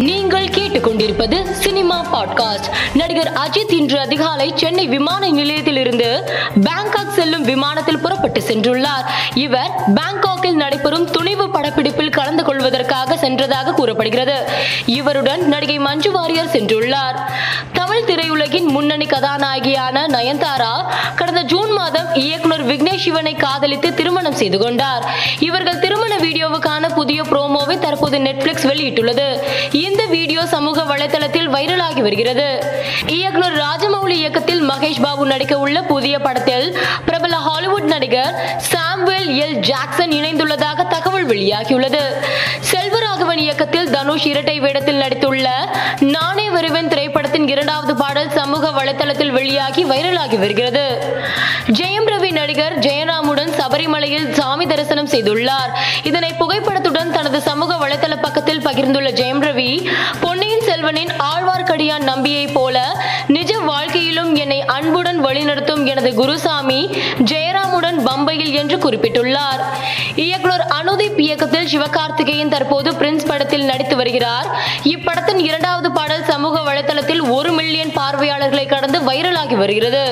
நீங்கள் கேட்டுக்கொண்டிருப்பது cinema podcast. நடிகர் அஜித் இன்று அதிகாலை சென்னை விமான நிலையத்திலிருந்து பேங்காக் செல்லும் விமானத்தில் சென்றுள்ளார். இவர் பாங்காக்கில் நடைபெறும் துணிவு படப்பிடிப்பில் கலந்து கொள்வதற்காக சென்றதாக கூறப்படுகிறது. இவருடன் நடிகை மஞ்சு வாரியர் சென்றுள்ளார். தமிழ் திரையுலகின் முன்னணி கதாநாயகியான நயன்தாரா கடந்த ஜூன் மாதம் இயக்குனர் விக்னேஷ் சிவனை காதலித்து திருமணம் செய்து கொண்டார். இவர்கள் திருமண வீடியோவுக்கான புதிய ப்ரோமோவை தற்போது நெட்ஃபிளிக்ஸ் வெளியிட்டுள்ளது. இந்த வீடியோ சமூக வலைதளத்தில் வைரலாகி வருகிறது. இயக்குனர் ராஜமௌலி இயக்கத்தில் மகேஷ் பாபு நடிக்க உள்ள புதிய படத்தில் பிரபல ஹாலிவுட் நடிகர் சாம்வெல் எல். ஜாக்சன் இணைந்துள்ளதாக தகவல் வெளியாகியுள்ளது. செல்வராகவன் இயக்கத்தில் தனுஷ் இரட்டை வேடத்தில் நடித்துள்ள நானே வருவேன் திரைப்படத்தின் இரண்டாவது பாடல் சமூக வலைதளத்தில் வெளியாகி வைரலாகி வருகிறது. ஜெயம் ரவி நடிகர் ஜெயராமுடன் சபரிமலையில் சாமி தரிசனம் செய்துள்ளார். இதனை புகைப்படத்துடன் தனது சமூக வலைதள பக்கத்தில் பகிர்ந்துள்ள ஜெயம் ரவி பொன்னியின் செல்வனின் ஆழ்வார்க்கடியான் நம்பியை போல வாழ்க்கையிலும் என்னை அன்புடன் வழிநடத்தும் எனது குருசாமி ஜெயராமுடன் பம்பையில் என்று குறிப்பிட்டுள்ளார். இயக்குனர் அனுதீப் இயக்கத்தில் சிவகார்த்திகேயன் தற்போது பிரின்ஸ் படத்தில் நடித்து வருகிறார். இப்படத்தின் இரண்டாவது பாடல் சமூக வலைதளத்தில் ஒரு மில்லியன் பார்வையாளர்களை கடந்து வைரலாகி வருகிறது.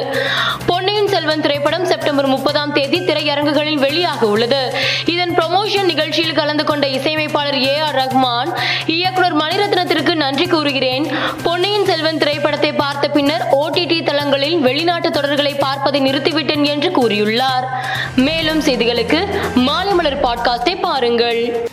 பொன்னியின் செல்வன் திரைப்படம் செப்டம்பர் முப்பதாம் தேதி திரையரங்குகளில் வெளியாக உள்ளது. இதன் ப்ரொமோஷன் நிகழ்ச்சியில் கலந்து கொண்ட இசையமைப்பாளர் ஏ ஆர் ரஹ்மான் இயக்குனர் மணிரத்னத்திற்கு நன்றி கூறுகிறேன். பொன்னியின் செல்வன் திரைப்படத்தை வெளிநாட்டு தொடர்களை பார்ப்பதை நிறுத்திவிட்டேன் என்று கூறியுள்ளார். மேலும் செய்திகளுக்கு மாலை மலர் பாட்காஸ்டை பாருங்கள்.